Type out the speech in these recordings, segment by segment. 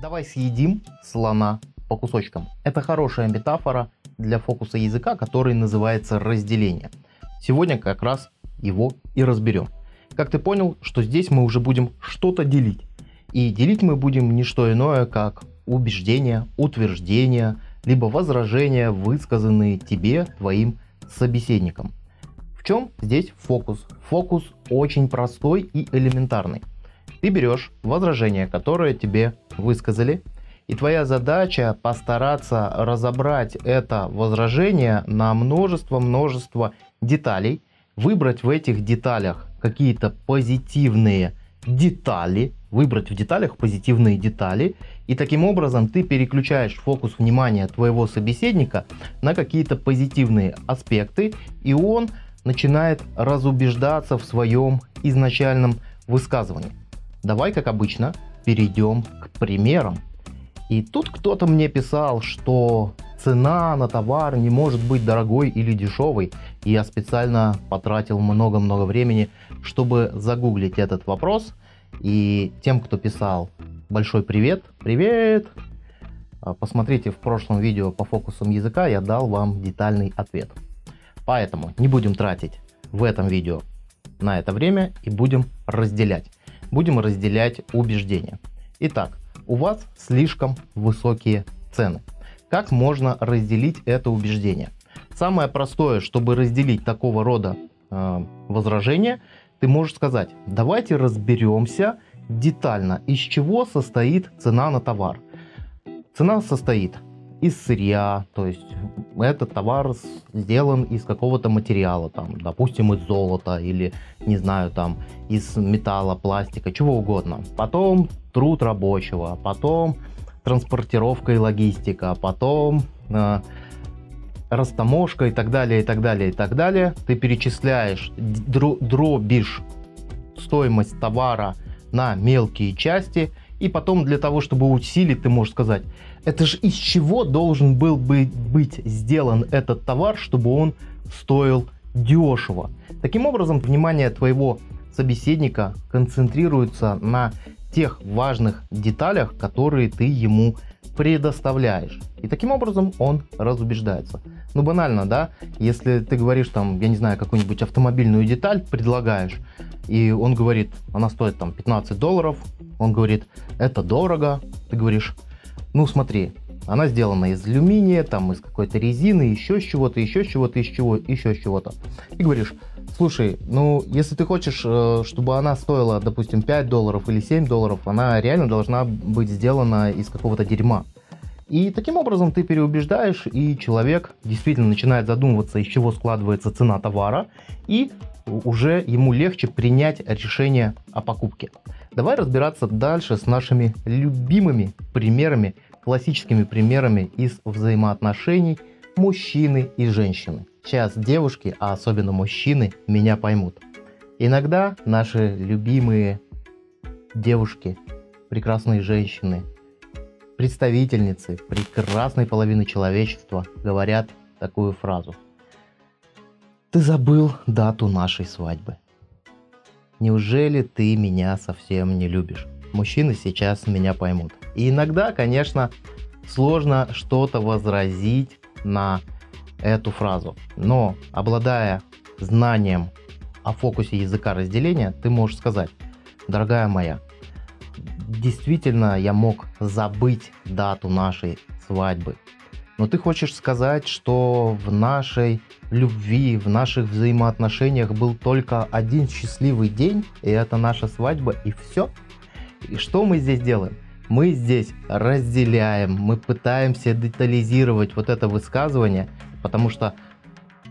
Давай съедим слона по кусочкам. Это хорошая метафора для фокуса языка, который называется разделение. Сегодня как раз его и разберем. Как ты понял, что здесь мы уже будем что-то делить. И делить мы будем не что иное, как убеждения, утверждения, либо возражения, высказанные тебе, твоим собеседником. В чем здесь фокус? Фокус очень простой и элементарный. Ты берешь возражение, которое тебе высказали, и твоя задача постараться разобрать это возражение на множество-множество деталей, выбрать в этих деталях какие-то позитивные детали, выбрать в деталях позитивные детали, и таким образом ты переключаешь фокус внимания твоего собеседника на какие-то позитивные аспекты, и он начинает разубеждаться в своем изначальном высказывании. Давай, как обычно, перейдем к примерам. И тут кто-то мне писал, что цена на товар не может быть дорогой или дешевой. И я специально потратил много-много времени, чтобы загуглить этот вопрос. И тем, кто писал, большой привет, привет! А, посмотрите в прошлом видео по фокусам языка, я дал вам детальный ответ. Поэтому не будем тратить в этом видео на это время и будем разделять будем разделять убеждения. Итак, у вас слишком высокие цены. Как можно разделить это убеждение? Самое простое, чтобы разделить такого рода э, возражения, ты можешь сказать, давайте разберемся детально, из чего состоит цена на товар. Цена состоит из сырья, то есть этот товар сделан из какого-то материала, там, допустим, из золота или, не знаю, там, из металла, пластика, чего угодно. Потом труд рабочего, потом транспортировка и логистика, потом э, растаможка и так далее, и так далее, и так далее. Ты перечисляешь, дробишь стоимость товара на мелкие части, и потом для того, чтобы усилить, ты можешь сказать, это же из чего должен был бы быть сделан этот товар, чтобы он стоил дешево. Таким образом, внимание твоего собеседника концентрируется на тех важных деталях, которые ты ему предоставляешь. И таким образом он разубеждается. Ну банально, да? Если ты говоришь там, я не знаю, какую-нибудь автомобильную деталь предлагаешь, и он говорит, она стоит там 15 долларов, он говорит, это дорого, ты говоришь, ну смотри, она сделана из алюминия, там из какой-то резины, еще с чего-то, еще с чего-то, чего, еще с чего-то. И говоришь, слушай, ну если ты хочешь, э, чтобы она стоила, допустим, 5 долларов или 7 долларов, она реально должна быть сделана из какого-то дерьма. И таким образом ты переубеждаешь, и человек действительно начинает задумываться, из чего складывается цена товара, и уже ему легче принять решение о покупке. Давай разбираться дальше с нашими любимыми примерами, классическими примерами из взаимоотношений мужчины и женщины. Сейчас девушки, а особенно мужчины, меня поймут. Иногда наши любимые девушки, прекрасные женщины, представительницы прекрасной половины человечества говорят такую фразу. Ты забыл дату нашей свадьбы. Неужели ты меня совсем не любишь? Мужчины сейчас меня поймут. И иногда, конечно, сложно что-то возразить на эту фразу. Но обладая знанием о фокусе языка разделения, ты можешь сказать, дорогая моя, действительно я мог забыть дату нашей свадьбы. Но ты хочешь сказать, что в нашей любви, в наших взаимоотношениях был только один счастливый день, и это наша свадьба, и все? И что мы здесь делаем? Мы здесь разделяем, мы пытаемся детализировать вот это высказывание, потому что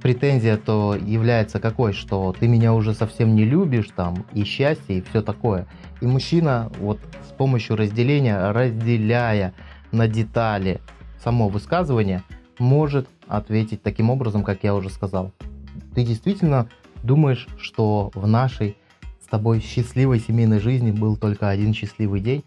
претензия то является какой, что ты меня уже совсем не любишь, там, и счастье, и все такое. И мужчина вот с помощью разделения, разделяя на детали само высказывание, может ответить таким образом, как я уже сказал. Ты действительно думаешь, что в нашей с тобой счастливой семейной жизни был только один счастливый день?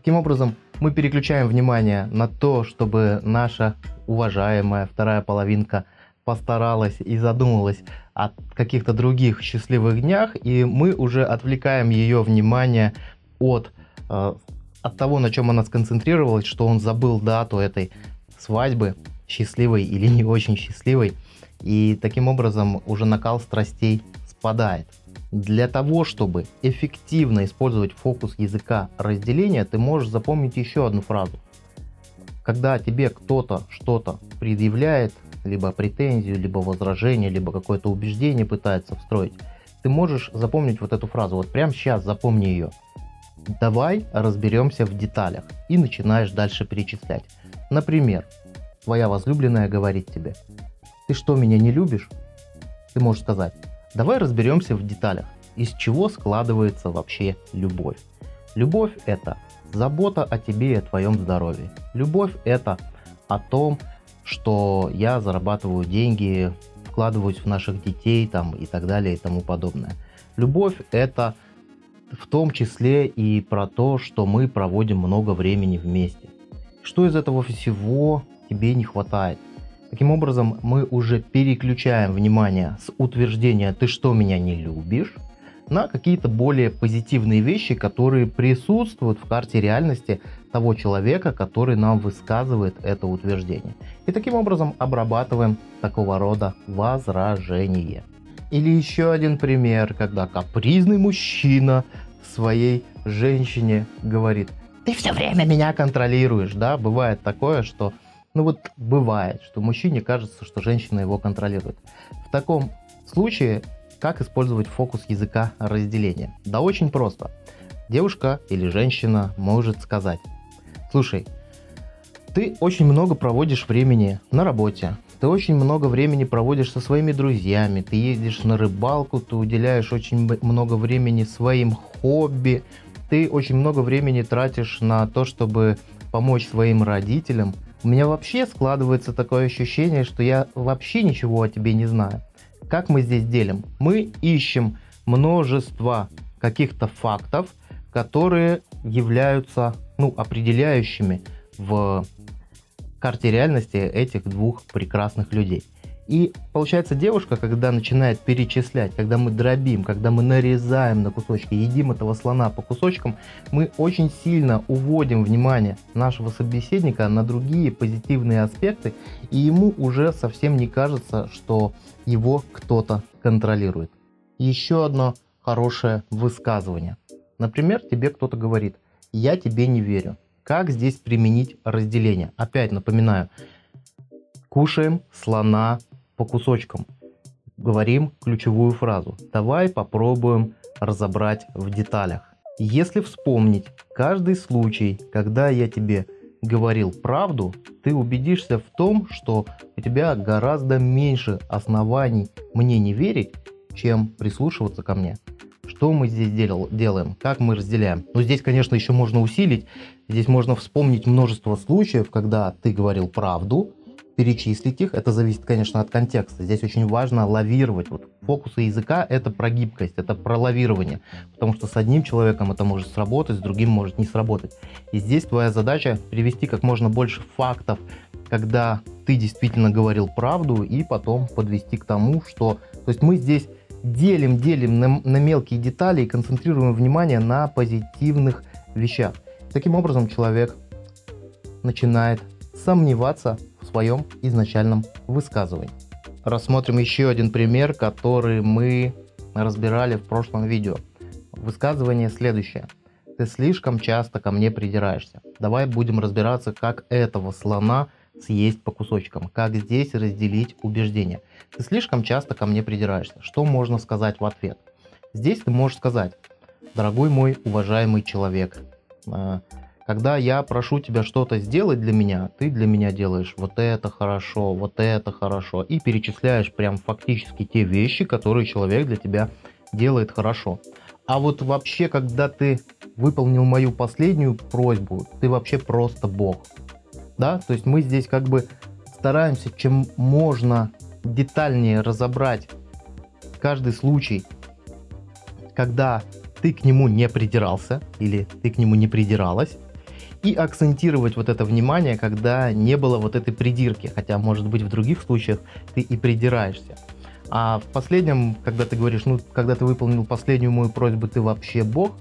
Таким образом, мы переключаем внимание на то, чтобы наша уважаемая вторая половинка постаралась и задумалась о каких-то других счастливых днях, и мы уже отвлекаем ее внимание от э, от того, на чем она сконцентрировалась, что он забыл дату этой свадьбы, счастливой или не очень счастливой, и таким образом уже накал страстей спадает. Для того, чтобы эффективно использовать фокус языка разделения, ты можешь запомнить еще одну фразу. Когда тебе кто-то что-то предъявляет, либо претензию, либо возражение, либо какое-то убеждение пытается встроить, ты можешь запомнить вот эту фразу. Вот прямо сейчас запомни ее. Давай разберемся в деталях. И начинаешь дальше перечислять. Например, твоя возлюбленная говорит тебе, ты что, меня не любишь? Ты можешь сказать, давай разберемся в деталях, из чего складывается вообще любовь. Любовь это забота о тебе и о твоем здоровье. Любовь это о том, что я зарабатываю деньги, вкладываюсь в наших детей там и так далее и тому подобное. Любовь это в том числе и про то, что мы проводим много времени вместе. Что из этого всего тебе не хватает? Таким образом, мы уже переключаем внимание с утверждения «ты что, меня не любишь?» на какие-то более позитивные вещи, которые присутствуют в карте реальности того человека, который нам высказывает это утверждение. И таким образом обрабатываем такого рода возражение. Или еще один пример, когда капризный мужчина своей женщине говорит, ты все время меня контролируешь, да, бывает такое, что, ну вот бывает, что мужчине кажется, что женщина его контролирует. В таком случае как использовать фокус языка разделения? Да очень просто. Девушка или женщина может сказать, слушай, ты очень много проводишь времени на работе, ты очень много времени проводишь со своими друзьями, ты ездишь на рыбалку, ты уделяешь очень много времени своим хобби, ты очень много времени тратишь на то, чтобы помочь своим родителям. У меня вообще складывается такое ощущение, что я вообще ничего о тебе не знаю. Как мы здесь делим? Мы ищем множество каких-то фактов, которые являются ну, определяющими в карте реальности этих двух прекрасных людей. И получается девушка, когда начинает перечислять, когда мы дробим, когда мы нарезаем на кусочки, едим этого слона по кусочкам, мы очень сильно уводим внимание нашего собеседника на другие позитивные аспекты, и ему уже совсем не кажется, что его кто-то контролирует. Еще одно хорошее высказывание. Например, тебе кто-то говорит, я тебе не верю. Как здесь применить разделение? Опять напоминаю, кушаем слона по кусочкам. Говорим ключевую фразу. Давай попробуем разобрать в деталях. Если вспомнить каждый случай, когда я тебе говорил правду, ты убедишься в том, что у тебя гораздо меньше оснований мне не верить, чем прислушиваться ко мне. Что мы здесь дел, делаем? Как мы разделяем? Ну, здесь, конечно, еще можно усилить. Здесь можно вспомнить множество случаев, когда ты говорил правду, перечислить их. Это зависит, конечно, от контекста. Здесь очень важно лавировать. Вот фокусы языка — это про гибкость, это про лавирование. Потому что с одним человеком это может сработать, с другим может не сработать. И здесь твоя задача привести как можно больше фактов, когда ты действительно говорил правду, и потом подвести к тому, что... То есть мы здесь делим, делим на, на мелкие детали и концентрируем внимание на позитивных вещах. Таким образом человек начинает сомневаться своем изначальном высказывании. Рассмотрим еще один пример, который мы разбирали в прошлом видео. Высказывание следующее. Ты слишком часто ко мне придираешься. Давай будем разбираться, как этого слона съесть по кусочкам. Как здесь разделить убеждения. Ты слишком часто ко мне придираешься. Что можно сказать в ответ? Здесь ты можешь сказать, дорогой мой уважаемый человек, э, когда я прошу тебя что-то сделать для меня, ты для меня делаешь вот это хорошо, вот это хорошо. И перечисляешь прям фактически те вещи, которые человек для тебя делает хорошо. А вот вообще, когда ты выполнил мою последнюю просьбу, ты вообще просто бог. Да, то есть мы здесь как бы стараемся чем можно детальнее разобрать каждый случай, когда ты к нему не придирался или ты к нему не придиралась, и акцентировать вот это внимание, когда не было вот этой придирки, хотя, может быть, в других случаях ты и придираешься. А в последнем, когда ты говоришь, ну, когда ты выполнил последнюю мою просьбу, ты вообще бог,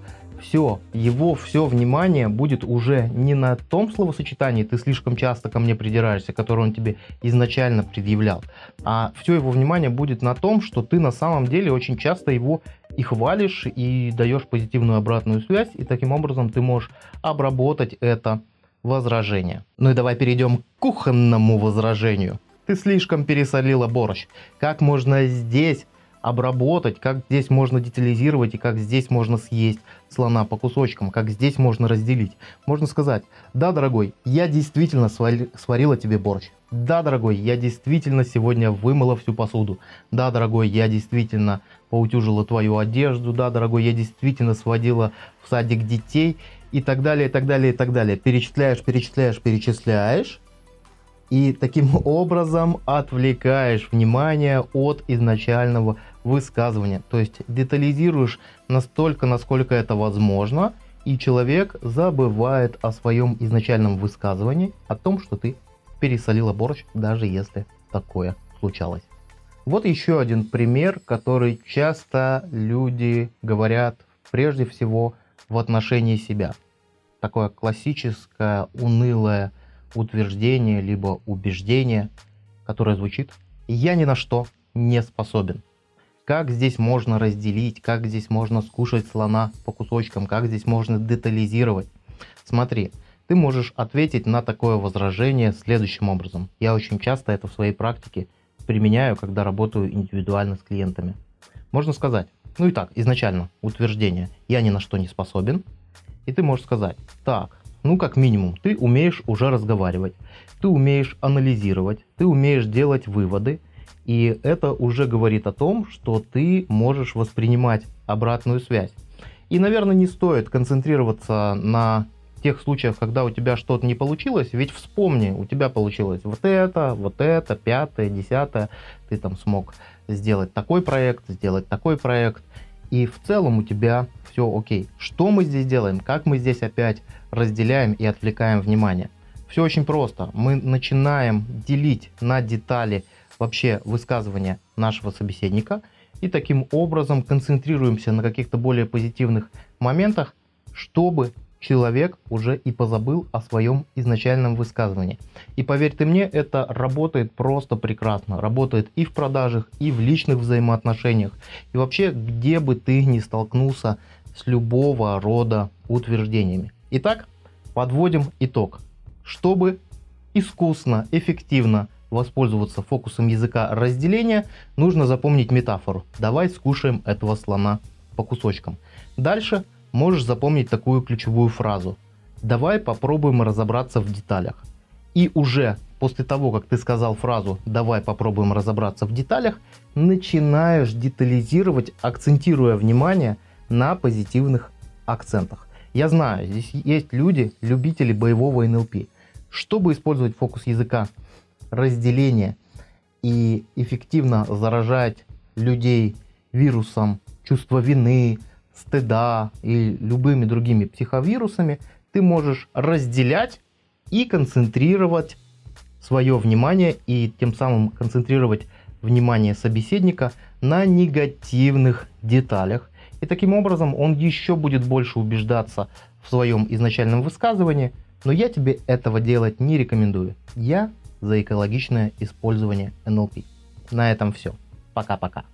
все, его все внимание будет уже не на том словосочетании «ты слишком часто ко мне придираешься», которое он тебе изначально предъявлял, а все его внимание будет на том, что ты на самом деле очень часто его и хвалишь, и даешь позитивную обратную связь, и таким образом ты можешь обработать это возражение. Ну и давай перейдем к кухонному возражению. Ты слишком пересолила борщ. Как можно здесь обработать, как здесь можно детализировать и как здесь можно съесть слона по кусочкам, как здесь можно разделить. Можно сказать, да, дорогой, я действительно сварила тебе борщ. Да, дорогой, я действительно сегодня вымыла всю посуду. Да, дорогой, я действительно поутюжила твою одежду. Да, дорогой, я действительно сводила в садик детей. И так далее, и так далее, и так далее. Перечисляешь, перечисляешь, перечисляешь и таким образом отвлекаешь внимание от изначального высказывания. То есть детализируешь настолько, насколько это возможно, и человек забывает о своем изначальном высказывании, о том, что ты пересолила борщ, даже если такое случалось. Вот еще один пример, который часто люди говорят прежде всего в отношении себя. Такое классическое, унылое утверждение, либо убеждение, которое звучит «я ни на что не способен». Как здесь можно разделить, как здесь можно скушать слона по кусочкам, как здесь можно детализировать. Смотри, ты можешь ответить на такое возражение следующим образом. Я очень часто это в своей практике применяю, когда работаю индивидуально с клиентами. Можно сказать, ну и так, изначально утверждение «я ни на что не способен», и ты можешь сказать, так, ну, как минимум, ты умеешь уже разговаривать, ты умеешь анализировать, ты умеешь делать выводы, и это уже говорит о том, что ты можешь воспринимать обратную связь. И, наверное, не стоит концентрироваться на тех случаях, когда у тебя что-то не получилось, ведь вспомни, у тебя получилось вот это, вот это, пятое, десятое, ты там смог сделать такой проект, сделать такой проект, и в целом у тебя все окей. Что мы здесь делаем? Как мы здесь опять разделяем и отвлекаем внимание? Все очень просто. Мы начинаем делить на детали вообще высказывания нашего собеседника и таким образом концентрируемся на каких-то более позитивных моментах, чтобы человек уже и позабыл о своем изначальном высказывании. И поверь ты мне, это работает просто прекрасно. Работает и в продажах, и в личных взаимоотношениях. И вообще, где бы ты ни столкнулся с любого рода утверждениями. Итак, подводим итог. Чтобы искусно, эффективно воспользоваться фокусом языка разделения, нужно запомнить метафору. Давай скушаем этого слона по кусочкам. Дальше можешь запомнить такую ключевую фразу. Давай попробуем разобраться в деталях. И уже после того, как ты сказал фразу «давай попробуем разобраться в деталях», начинаешь детализировать, акцентируя внимание на позитивных акцентах. Я знаю, здесь есть люди, любители боевого НЛП. Чтобы использовать фокус языка, разделение и эффективно заражать людей вирусом чувства вины, стыда и любыми другими психовирусами, ты можешь разделять и концентрировать свое внимание и тем самым концентрировать внимание собеседника на негативных деталях. И таким образом он еще будет больше убеждаться в своем изначальном высказывании, но я тебе этого делать не рекомендую. Я за экологичное использование NLP. На этом все. Пока-пока.